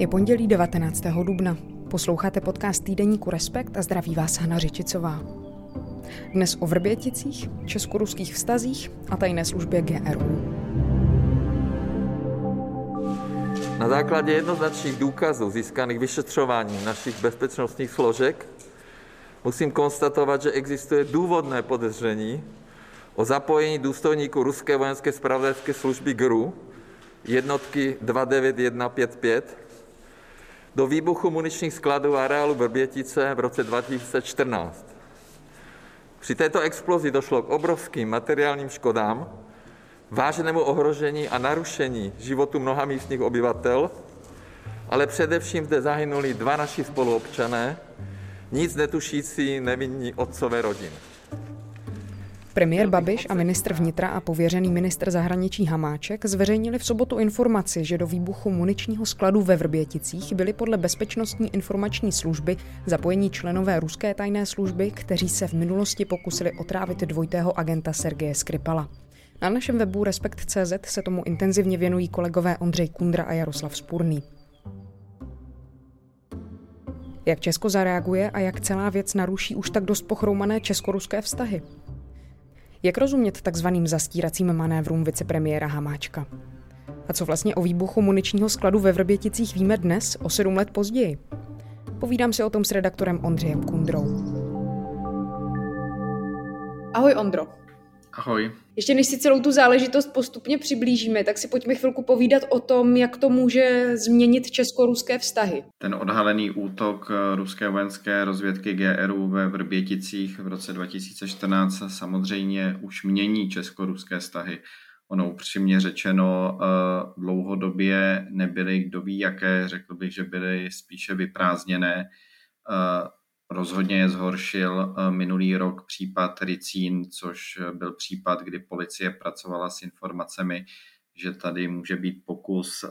Je pondělí 19. dubna. Posloucháte podcast týdeníku Respekt a zdraví vás Hana Řičicová. Dnes o Vrběticích, česko-ruských vztazích a tajné službě GRU. Na základě jednoznačných důkazů získaných vyšetřováním našich bezpečnostních složek musím konstatovat, že existuje důvodné podezření o zapojení důstojníků ruské vojenské spravodajské služby GRU jednotky 29155 do výbuchu muničních skladů a areálu Vrbětice v roce 2014. Při této explozi došlo k obrovským materiálním škodám, vážnému ohrožení a narušení životu mnoha místních obyvatel, ale především zde zahynuli dva naši spoluobčané, nic netušící nevinní otcové rodiny. Premiér Babiš a ministr vnitra a pověřený ministr zahraničí Hamáček zveřejnili v sobotu informaci, že do výbuchu muničního skladu ve Vrběticích byli podle Bezpečnostní informační služby zapojení členové ruské tajné služby, kteří se v minulosti pokusili otrávit dvojitého agenta Sergeje Skripala. Na našem webu Respekt.cz se tomu intenzivně věnují kolegové Ondřej Kundra a Jaroslav Spurný. Jak Česko zareaguje a jak celá věc naruší už tak dost pochroumané česko-ruské vztahy? Jak rozumět takzvaným zastíracím manévrům vicepremiéra Hamáčka? A co vlastně o výbuchu muničního skladu ve Vrběticích víme dnes, o sedm let později? Povídám si o tom s redaktorem Ondřejem Kundrou. Ahoj Ondro. Ahoj. Ještě než si celou tu záležitost postupně přiblížíme, tak si pojďme chvilku povídat o tom, jak to může změnit česko-ruské vztahy. Ten odhalený útok ruské vojenské rozvědky GRU ve Vrběticích v roce 2014 samozřejmě už mění česko-ruské vztahy. Ono upřímně řečeno eh, dlouhodobě nebyly, kdo ví jaké, řekl bych, že byly spíše vyprázdněné eh, Rozhodně je zhoršil eh, minulý rok případ Ricín, což byl případ, kdy policie pracovala s informacemi, že tady může být pokus eh,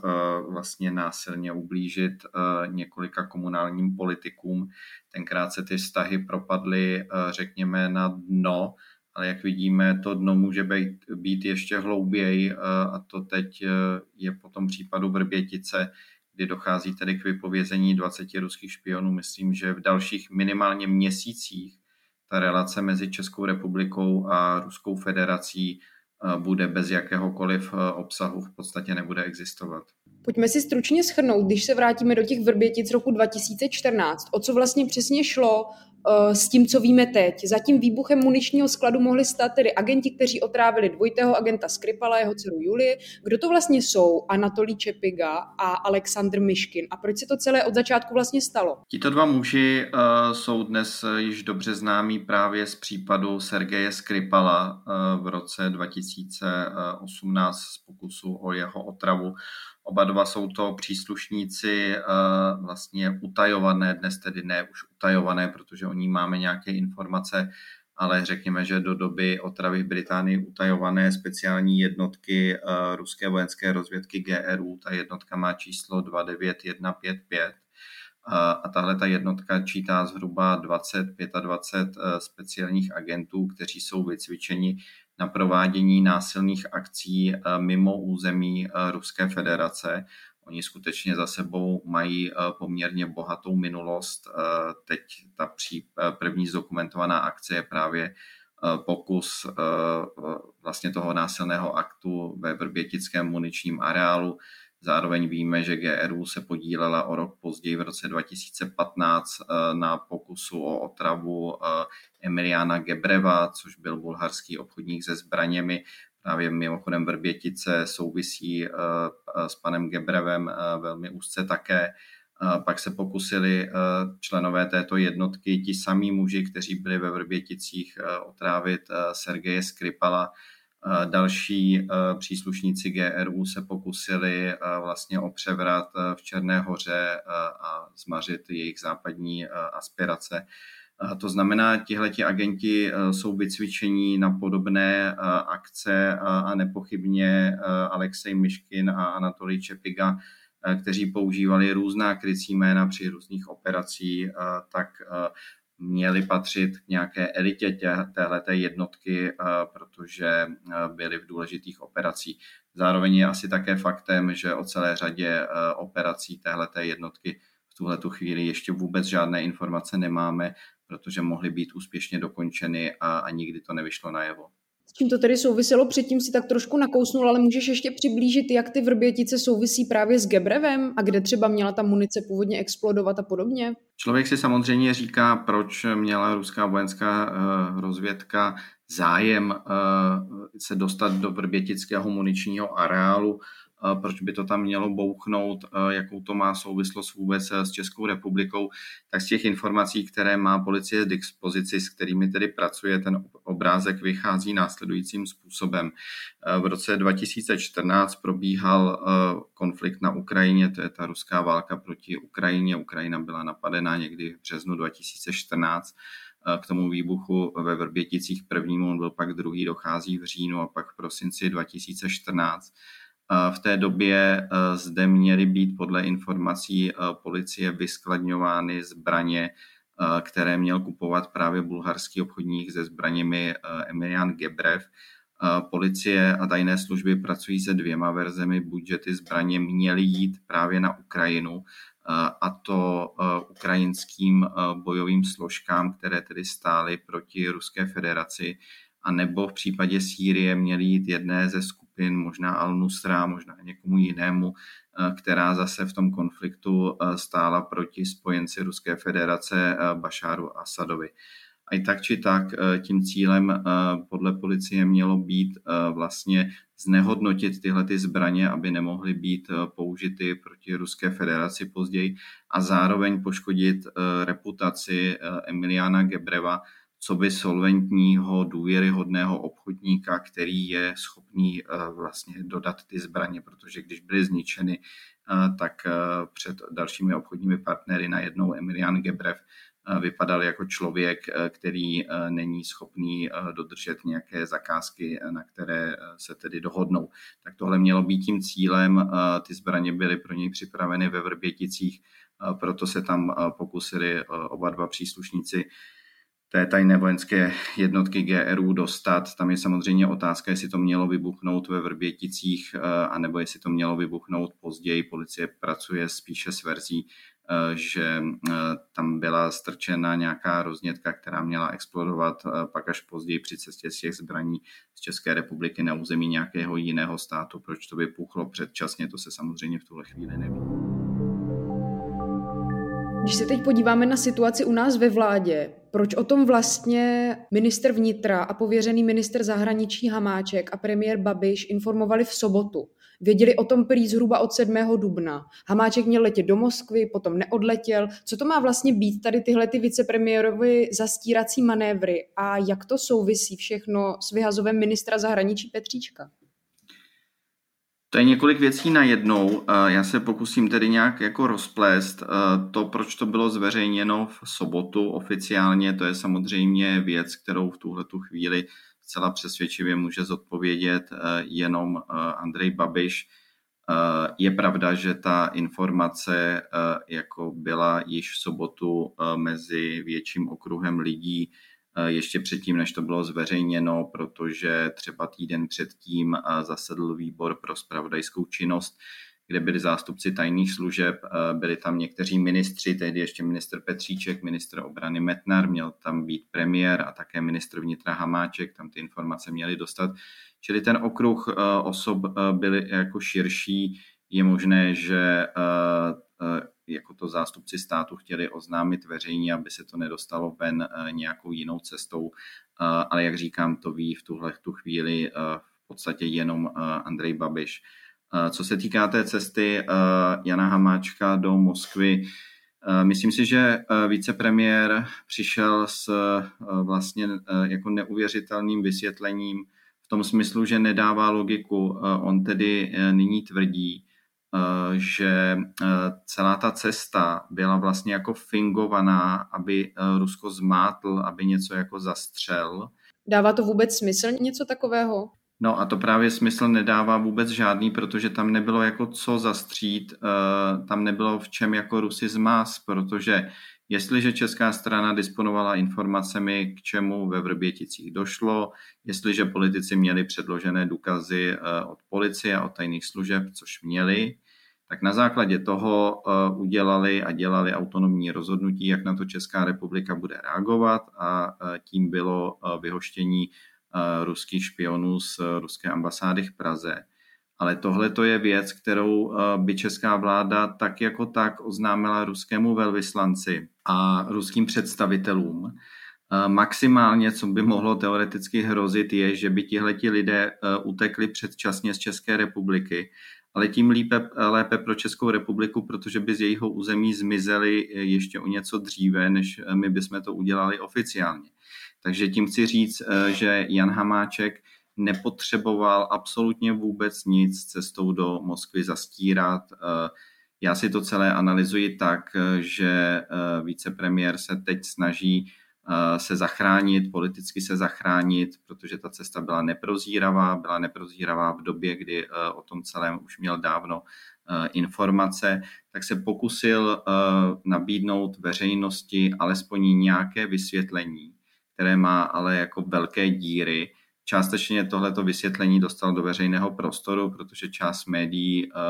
vlastně násilně ublížit eh, několika komunálním politikům. Tenkrát se ty vztahy propadly, řekněme, na dno, ale jak vidíme, to dno může být, být ještě hlouběji a to teď je po tom případu Vrbětice, kdy dochází tedy k vypovězení 20 ruských špionů. Myslím, že v dalších minimálně měsících ta relace mezi Českou republikou a Ruskou federací eh, bude bez jakéhokoliv eh, obsahu v podstatě nebude existovat. Pojďme si stručně schrnout, když se vrátíme do těch Vrbětic roku 2014, o co vlastně přesně šlo s tím, co víme teď. Za tím výbuchem muničního skladu mohli stát tedy agenti, kteří otrávili dvojitého agenta Skripala, jeho dceru Julie. Kdo to vlastně jsou? Anatolí Čepiga a Aleksandr Myškin. A proč se to celé od začátku vlastně stalo? Tito dva muži uh, jsou dnes uh, již dobře známí právě z případu Sergeje Skripala uh, v roce 2018 z pokusu o jeho otravu. Oba dva jsou to příslušníci eh, vlastně utajované, dnes tedy ne už utajované, protože o ní máme nějaké informace, ale řekněme, že do doby otravy v Británii utajované speciální jednotky eh, ruské vojenské rozvědky GRU. Ta jednotka má číslo 29155 eh, a tahle ta jednotka čítá zhruba 20-25 speciálních agentů, kteří jsou vycvičeni na provádění násilných akcí eh, mimo území eh, Ruské federace. Oni skutečně za sebou mají eh, poměrně bohatou minulost. Teď ta první zdokumentovaná akce je právě pokus vlastně toho násilného aktu ve Vrbětickém muničním areálu. Zároveň víme, že GRU se podílela o rok později v roce 2015 na pokusu o otravu Emiliana Gebreva, což byl bulharský obchodník se zbraněmi. Právě mimochodem Vrbětice souvisí eh, eh, s panem Gebrevem eh, velmi úzce také. Pak se pokusili členové této jednotky, ti samí muži, kteří byli ve Vrběticích, otrávit Sergeje Skripala. Další příslušníci GRU se pokusili vlastně o převrat v Černé hoře a zmařit jejich západní aspirace. To znamená, tihleti agenti jsou vycvičení na podobné akce a nepochybně Alexej Myškin a Anatolij Čepiga, kteří používali různá krycí jména při různých operacích, tak měli patřit k nějaké elitě téhleté jednotky, protože byli v důležitých operacích. Zároveň je asi také faktem, že o celé řadě operací téhleté jednotky v tuhle chvíli ještě vůbec žádné informace nemáme, protože mohly být úspěšně dokončeny a, a nikdy to nevyšlo najevo. S čím to tedy souviselo? Předtím si tak trošku nakousnul, ale můžeš ještě přiblížit, jak ty vrbětice souvisí právě s Gebrevem a kde třeba měla ta munice původně explodovat a podobně? Člověk si samozřejmě říká, proč měla ruská vojenská uh, rozvědka zájem uh, se dostat do vrbětického muničního areálu proč by to tam mělo bouchnout, jakou to má souvislost vůbec s Českou republikou, tak z těch informací, které má policie k dispozici, s kterými tedy pracuje, ten obrázek vychází následujícím způsobem. V roce 2014 probíhal konflikt na Ukrajině, to je ta ruská válka proti Ukrajině. Ukrajina byla napadená někdy v březnu 2014 k tomu výbuchu ve Vrběticích prvnímu, on byl pak druhý, dochází v říjnu a pak v prosinci 2014. V té době e, zde měly být podle informací e, policie vyskladňovány zbraně, e, které měl kupovat právě bulharský obchodník se zbraněmi Emilian Gebrev. Policie a tajné služby pracují se dvěma verzemi, buď že ty zbraně měly jít právě na Ukrajinu, a to ukrajinským bojovým složkám, které tedy stály proti Ruské federaci, a nebo v případě Sýrie měly jít jedné ze skupin skupin, možná Al-Nusra, možná někomu jinému, eh, která zase v tom konfliktu eh, stála proti spojenci Ruské federace eh, Bašáru Asadovi. A i tak či tak tím cílem podle policie mělo být vlastně znehodnotit tyhle ty zbraně, aby nemohly být použity proti Ruské federaci později a zároveň poškodit reputaci Emiliana Gebreva, co by solventního, důvěryhodného obchodníka, který je schopný eh, vlastně dodat ty zbraně, protože když byly zničeny, eh, tak eh, před dalšími obchodními partnery najednou Emilian Gebrev vypadal jako člověk, který není schopný dodržet nějaké zakázky, na které se tedy dohodnou. Tak tohle mělo být tím cílem. Ty zbraně byly pro něj připraveny ve Vrběticích, proto se tam pokusili oba dva příslušníci té tajné vojenské jednotky GRU dostat. Tam je samozřejmě otázka, jestli to mělo vybuchnout ve Vrběticích, eh, anebo jestli to mělo vybuchnout později. Policie pracuje spíše s verzí, eh, že eh, tam byla strčena nějaká roznětka, která měla explodovat pak až později při cestě z těch zbraní z České republiky na území nějakého jiného státu. Proč to vypuchlo předčasně, to se samozřejmě v tuhle chvíli neví. Když se teď podíváme na situaci u nás ve vládě, proč o tom vlastně minister vnitra a pověřený minister zahraničí Hamáček a premiér Babiš informovali v sobotu? Věděli o tom prý zhruba od 7. dubna. Hamáček měl letět do Moskvy, potom neodletěl. Co to má vlastně být tady tyhle ty vicepremiérovi zastírací manévry a jak to souvisí všechno s vyhazovem ministra zahraničí Petříčka? To je několik věcí na jednou. Já se pokusím tedy nějak jako rozplést. To, proč to bylo zveřejněno v sobotu oficiálně, to je samozřejmě věc, kterou v tuhle tu chvíli zcela přesvědčivě může zodpovědět jenom Andrej Babiš. Je pravda, že ta informace jako byla již v sobotu mezi větším okruhem lidí, Eh, ještě předtím, než to bylo zveřejněno, protože třeba týden předtím eh, zasedl výbor pro spravodajskou činnost, kde byli zástupci tajných služeb, eh, byli tam někteří ministři, tehdy ještě ministr Petříček, ministr obrany Metnar, měl tam být premiér a také ministr vnitra Hamáček, tam ty informace měli dostat. Čili ten okruh osob byl jako širší. Je možné, že jako to zástupci státu chtěli oznámit veřejně, aby se to nedostalo ven eh, nějakou jinou cestou. Eh, ale jak říkám, to ví v tuhle tu chvíli eh, v podstatě jenom Andrej Babiš. Co se týká té cesty Jana Hamáčka do Moskvy, Myslím si, že vicepremiér přišel s vlastně jako neuvěřitelným vysvětlením v tom smyslu, že nedává logiku. On tedy nyní tvrdí, že eh, celá ta cesta byla vlastně jako fingovaná, aby eh, Rusko zmátl, aby něco jako zastřel. Dává to vůbec smysl něco takového? No a to právě smysl nedává vůbec žádný, protože tam nebylo jako co zastřít, tam nebylo v čem jako Rusy zmás, protože Jestliže česká strana disponovala informacemi, k čemu ve Vrběticích došlo, jestliže politici měli předložené důkazy eh, od policie a od tajných služeb, což měli, tak na základě toho eh, udělali a dělali autonomní rozhodnutí, jak na to Česká republika bude reagovat a eh, tím bylo vyhoštění ruských špionů z ruské ambasády v Praze. Ale tohle to je věc, kterou by česká vláda tak jako tak oznámila ruskému velvyslanci a ruským představitelům. Maximálně, co by mohlo teoreticky hrozit, je, že by tihleti lidé utekli předčasně z České republiky, ale tím lépe, lépe pro Českou republiku, protože by z jejího území zmizeli ještě o něco dříve, než my bychom to udělali oficiálně. Takže tím chci říct, že Jan Hamáček nepotřeboval absolutně vůbec nic cestou do Moskvy zastírat. Já si to celé analyzuji tak, že eh, vicepremiér se teď snaží eh, se zachránit, politicky se zachránit, protože ta cesta byla neprozíravá, byla neprozíravá v době, kdy eh, o tom celém už měl dávno informace, tak se pokusil nabídnout veřejnosti alespoň nějaké vysvětlení, které má ale jako velké díry, Částečně tohleto vysvětlení dostal do veřejného prostoru, protože část médií uh,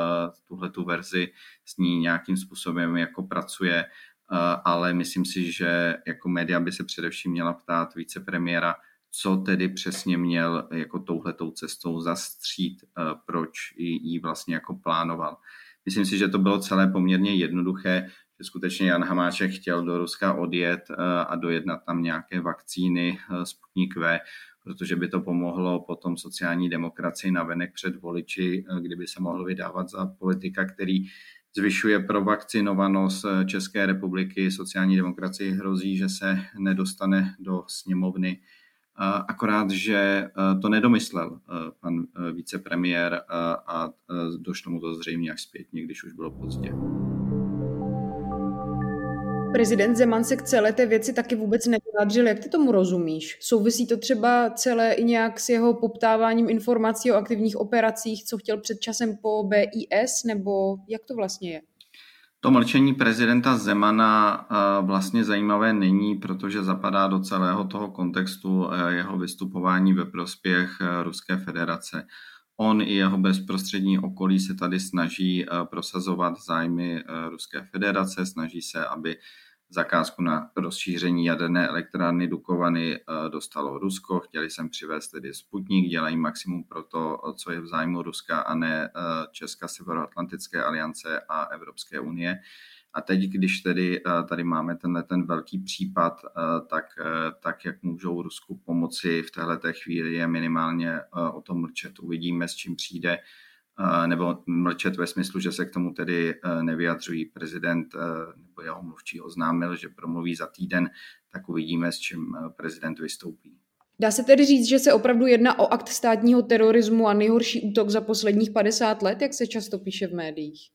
tuhle tu verzi s ní nějakým způsobem jako pracuje, uh, ale myslím si, že jako média by se především měla ptát vicepremiéra, co tedy přesně měl jako touhletou cestou zastřít, uh, proč ji vlastně jako plánoval. Myslím si, že to bylo celé poměrně jednoduché, že skutečně Jan Hamáček chtěl do Ruska odjet a dojednat tam nějaké vakcíny Sputnik V, protože by to pomohlo potom sociální demokracii navenek před voliči, eh, kdyby se mohl vydávat za politika, který zvyšuje provakcinovanost eh, České republiky. Sociální demokracii hrozí, že se nedostane do sněmovny. Akorát, že eh, to nedomyslel pan vicepremiér a došlo mu to zřejmě až zpětně, když už bylo pozdě. Prezident Zeman se k celé té věci taky vůbec nevyjádřil. Jak ty tomu rozumíš? Souvisí to třeba celé i nějak s jeho poptáváním informací o aktivních operacích, co chtěl před časem po BIS, nebo jak to vlastně je? To mlčení prezidenta Zemana vlastně zajímavé není, protože zapadá do celého toho kontextu jeho vystupování ve prospěch Ruské federace. On i jeho bezprostřední okolí se tady snaží prosazovat zájmy Ruské federace, snaží se, aby zakázku na rozšíření jaderné elektrárny Dukovany eh, dostalo Rusko. Chtěli sem přivést tedy Sputnik, dělají maximum pro to, co je v zájmu Ruska a ne eh, Česká Severoatlantické aliance a Evropské unie. A teď, když tedy eh, tady máme tenhle ten velký případ, tak, tak jak můžou Rusku pomoci v této chvíli je minimálně o tom mlčet. Uvidíme, s čím přijde nebo mlčet ve smyslu, že se k tomu tedy nevyjadřují. Prezident nebo jeho mluvčí oznámil, že promluví za týden, tak uvidíme, s čím prezident vystoupí. Dá se tedy říct, že se opravdu jedná o akt státního terorismu a nejhorší útok za posledních 50 let, jak se často píše v médiích?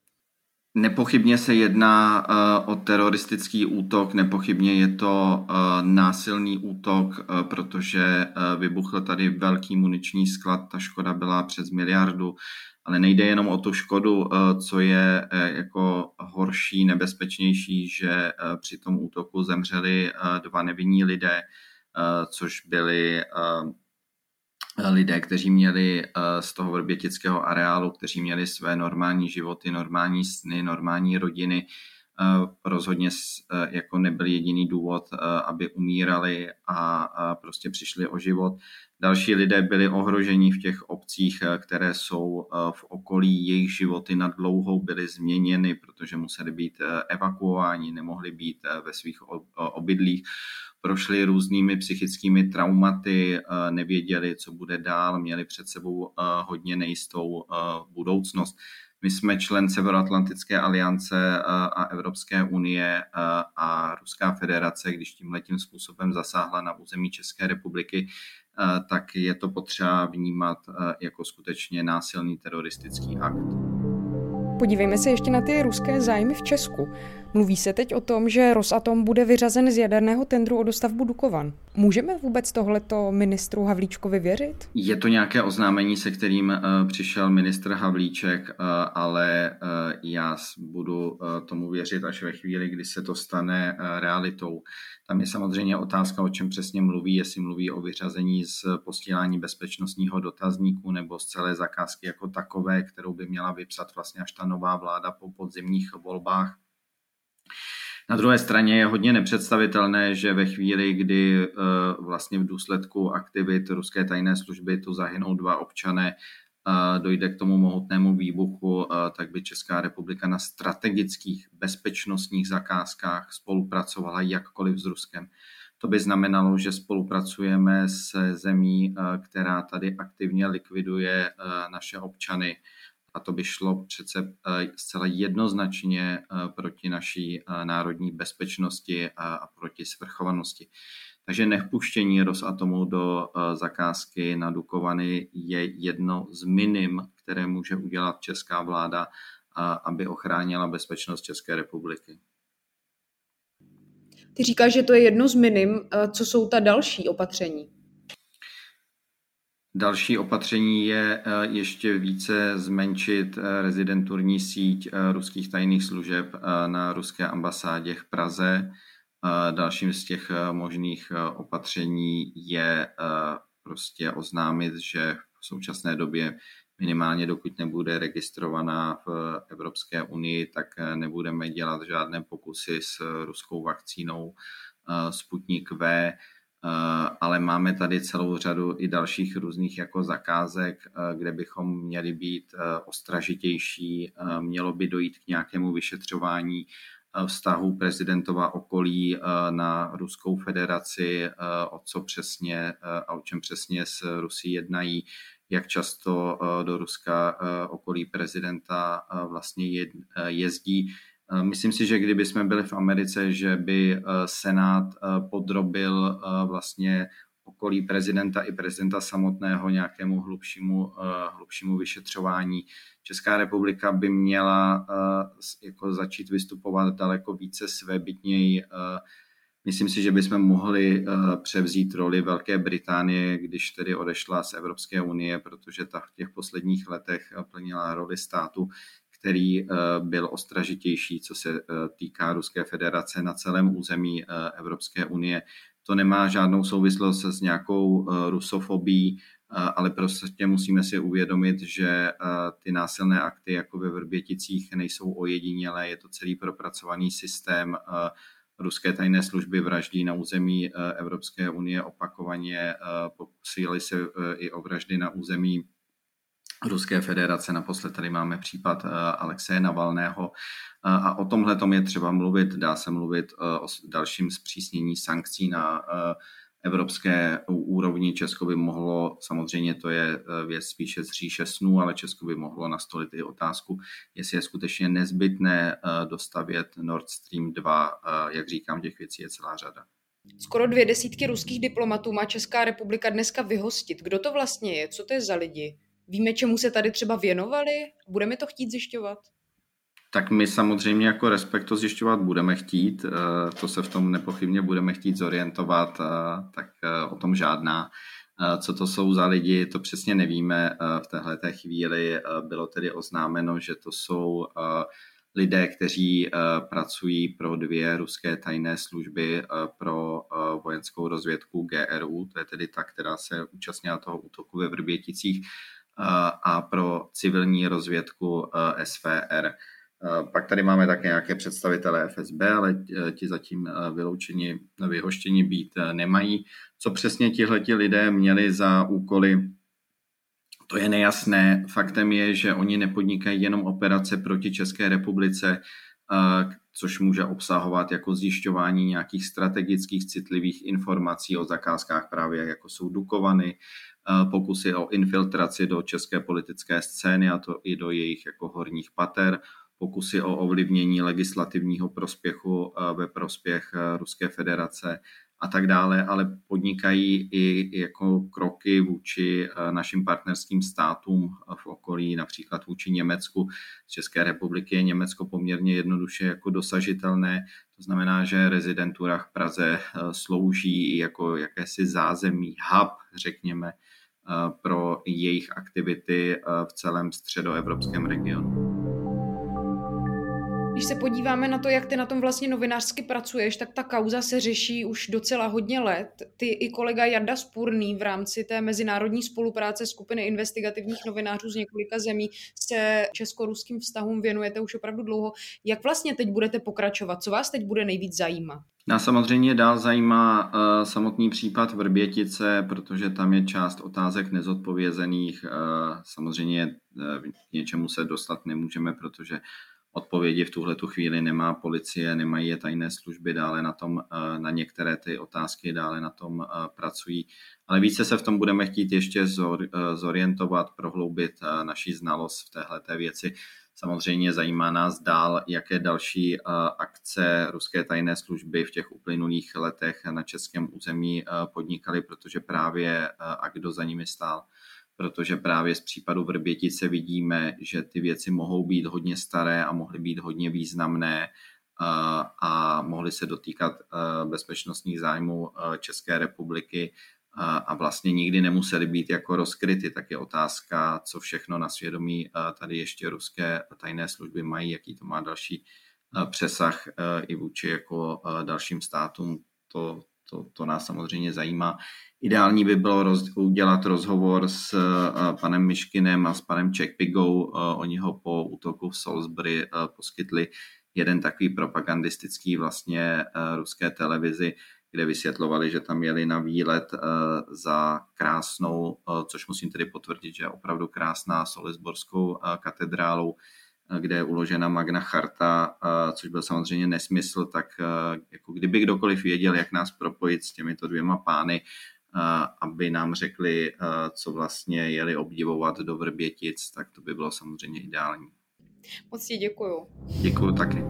Nepochybně se jedná uh, o teroristický útok, nepochybně je to uh, násilný útok, uh, protože vybuchl tady velký muniční sklad, ta škoda byla přes miliardu. Ale nejde jenom o tu škodu, eh, co je eh, jako horší, nebezpečnější, že eh, při tom útoku zemřeli dva nevinní lidé, což byli lidé, kteří měli z toho vrbětického areálu, kteří měli své normální životy, normální sny, normální rodiny, rozhodně jako nebyl jediný důvod, aby umírali a prostě přišli o život. Další lidé byli ohroženi v těch obcích, eh, které jsou eh, v okolí, jejich životy na dlouhou byly změněny, protože museli být eh, evakuováni, nemohli být ve svých obydlích, prošli různými psychickými traumaty, nevěděli, co bude dál, měli před sebou hodně nejistou budoucnost. My jsme člen Severoatlantické aliance a Evropské unie a Ruská federace, když tímhletím způsobem zasáhla na území České republiky, Eh, tak je to potřeba vnímat eh, jako skutečně násilný teroristický akt. Podívejme se ještě na ty ruské zájmy v Česku. Mluví se teď o tom, že Rosatom bude vyřazen z jaderného tendru o dostavbu Dukovan. Můžeme vůbec tohleto ministru Havlíčkovi věřit? Je to nějaké oznámení, se kterým uh, přišel ministr Havlíček, uh, ale uh, já budu tomu věřit až ve chvíli, kdy se to stane realitou. Tam je samozřejmě otázka, o čem přesně mluví, jestli mluví o vyřazení z posílání bezpečnostního dotazníku nebo z celé zakázky jako takové, kterou by měla vypsat vlastně až ta nová vláda po podzimních volbách na druhé straně je hodně nepředstavitelné, že ve chvíli, kdy eh, vlastně v důsledku aktivit ruské tajné služby tu zahynou dva občané, dojde k tomu mohutnému výbuchu, eh, tak by Česká republika na strategických bezpečnostních zakázkách spolupracovala jakkoliv s Ruskem. To by znamenalo, že spolupracujeme se zemí, eh, která tady aktivně likviduje naše občany a to by šlo přece eh, zcela jednoznačně eh, proti naší eh, národní bezpečnosti a proti svrchovanosti. Takže nevpuštění Rosatomu do zakázky na Dukovany je jedno z minim, které může udělat česká vláda, aby ochránila bezpečnost České republiky. Ty říkáš, že to je jedno z minim. Co jsou ta další opatření? Další opatření je eh, ještě více zmenšit eh, rezidenturní síť eh, ruských tajných služeb na ruské ambasádě v Praze. Dalším z těch možných opatření je prostě oznámit, že v současné době minimálně dokud nebude registrovaná v Evropské unii, tak nebudeme dělat žádné pokusy s ruskou vakcínou Sputnik V ale máme tady celou řadu i dalších různých jako zakázek, eh, kde bychom měli být eh, ostražitější, mělo by dojít k nějakému vyšetřování vztahu prezidentova okolí na Ruskou federaci, o co přesně a o čem přesně s Rusí jednají, jak často do Ruska okolí prezidenta vlastně jezdí. Eh, myslím si, že kdyby jsme byli v Americe, že by eh, Senát eh, podrobil vlastně okolí prezidenta i prezidenta samotného nějakému hlubšímu, hlubšímu vyšetřování. Česká republika by měla jako začít vystupovat daleko více svébytněji. Myslím si, že bychom mohli převzít roli Velké Británie, když tedy odešla z Evropské unie, protože ta v těch posledních letech plnila roli státu, který eh, byl ostražitější, co se eh, týká Ruské federace na celém území eh, Evropské unie. To nemá žádnou souvislost s nějakou rusofobí, ale prostě musíme si uvědomit, že ty násilné akty jako ve Vrběticích nejsou ojedinělé, je to celý propracovaný systém. Ruské tajné služby vraždí na území Evropské unie opakovaně, pokusili se i o vraždy na území Ruské federace. Naposled tady máme případ eh, Alexeje Navalného eh, a o tomhle je třeba mluvit. Dá se mluvit eh, o dalším zpřísnění sankcí na evropské úrovni. Česko by mohlo, samozřejmě to je věc spíše z říše snů, ale Česko by mohlo nastolit i otázku, jestli je skutečně nezbytné dostavět Nord Stream 2. Jak říkám, těch věcí je celá řada. Skoro dvě desítky ruských diplomatů má Česká republika dneska vyhostit. Kdo to vlastně je? Co to je za lidi? Víme, čemu se tady třeba věnovali? Budeme to chtít zjišťovat? Tak my samozřejmě jako Respekt to zjišťovat budeme chtít, eh, to se v tom nepochybně budeme chtít zorientovat, eh, tak eh, o tom žádná. Co to jsou za lidi, to přesně nevíme. V téhle chvíli bylo tedy oznámeno, že to jsou lidé, kteří pracují pro dvě ruské tajné služby pro vojenskou rozvědku GRU, to je tedy ta, která se účastnila toho útoku ve Vrběticích a pro civilní rozvědku SVR. Pak tady máme také nějaké představitelé FSB, ale ti zatím vyloučení, vyhoštění být nemají. Co přesně tihleti lidé měli za úkoly, to je nejasné. Faktem je, že oni nepodnikají jenom operace proti České republice, což může obsahovat jako zjišťování nějakých strategických citlivých informací o zakázkách právě jako jsou Dukovany, pokusy o infiltraci do české politické scény a to i do jejich jako horních pater, pokusy o ovlivnění legislativního prospěchu ve prospěch Ruské federace a tak dále, ale podnikají i jako kroky vůči eh, našim partnerským státům v okolí, například vůči Německu. Z České republiky je Německo poměrně jednoduše jako dosažitelné, to znamená, že rezidentura v Praze eh, slouží jako jakési zázemí, hub, řekněme, eh, pro jejich aktivity v celém středoevropském regionu. Když se podíváme na to, jak ty na tom vlastně novinářsky pracuješ, tak ta kauza se řeší už docela hodně let. Ty i kolega Jarda Spurný v rámci té mezinárodní spolupráce skupiny investigativních novinářů z několika zemí se česko-ruským vztahům věnujete už opravdu dlouho. Jak vlastně teď budete pokračovat? Co vás teď bude nejvíc zajímat? Nás samozřejmě dál zajímá uh, samotný případ Vrbětice, protože tam je část otázek nezodpovězených. Uh, samozřejmě uh, k něčemu se dostat nemůžeme, protože odpovědi v tuhle tu chvíli nemá policie, nemají je tajné služby, dále na tom, eh, na některé ty otázky dále na tom eh, pracují. Ale více se v tom budeme chtít ještě eh, zorientovat, prohloubit naši znalost v téhle věci. Samozřejmě zajímá nás dál, jaké další akce ruské tajné služby v těch uplynulých letech na českém území podnikaly, protože právě a kdo za nimi stál protože právě z případu Vrbětice vidíme, že ty věci mohou být hodně staré a mohly být hodně významné a, mohly se dotýkat bezpečnostních zájmů České republiky a, a vlastně nikdy nemuseli být jako rozkryty. Tak je otázka, co všechno na svědomí tady ještě ruské tajné služby mají, jaký to má další přesah i vůči jako dalším státům. To, to, to nás samozřejmě zajímá. Ideální by bylo roz, udělat rozhovor s uh, panem Miškinem a s panem Čekpigou. Uh, oni ho po útoku v Salisbury uh, poskytli jeden takový propagandistický vlastně uh, ruské televizi, kde vysvětlovali, že tam jeli na výlet uh, za krásnou, uh, což musím tedy potvrdit, že je opravdu krásná Solisborskou uh, katedrálou, kde je uložena Magna Charta, což byl samozřejmě nesmysl, tak jako kdyby kdokoliv věděl, jak nás propojit s těmito dvěma pány, aby nám řekli, co vlastně jeli obdivovat do Vrbětic, tak to by bylo samozřejmě ideální. Moc ti děkuju. Děkuju taky.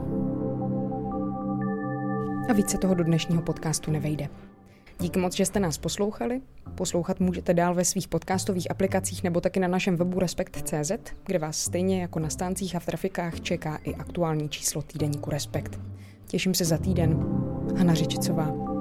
A více toho do dnešního podcastu nevejde. Díky moc, že jste nás poslouchali. Poslouchat můžete dál ve svých podcastových aplikacích nebo taky na našem webu Respekt.cz, kde vás stejně jako na stáncích a v trafikách čeká i aktuální číslo týdeníku Respekt. Těším se za týden. Hana Řičicová.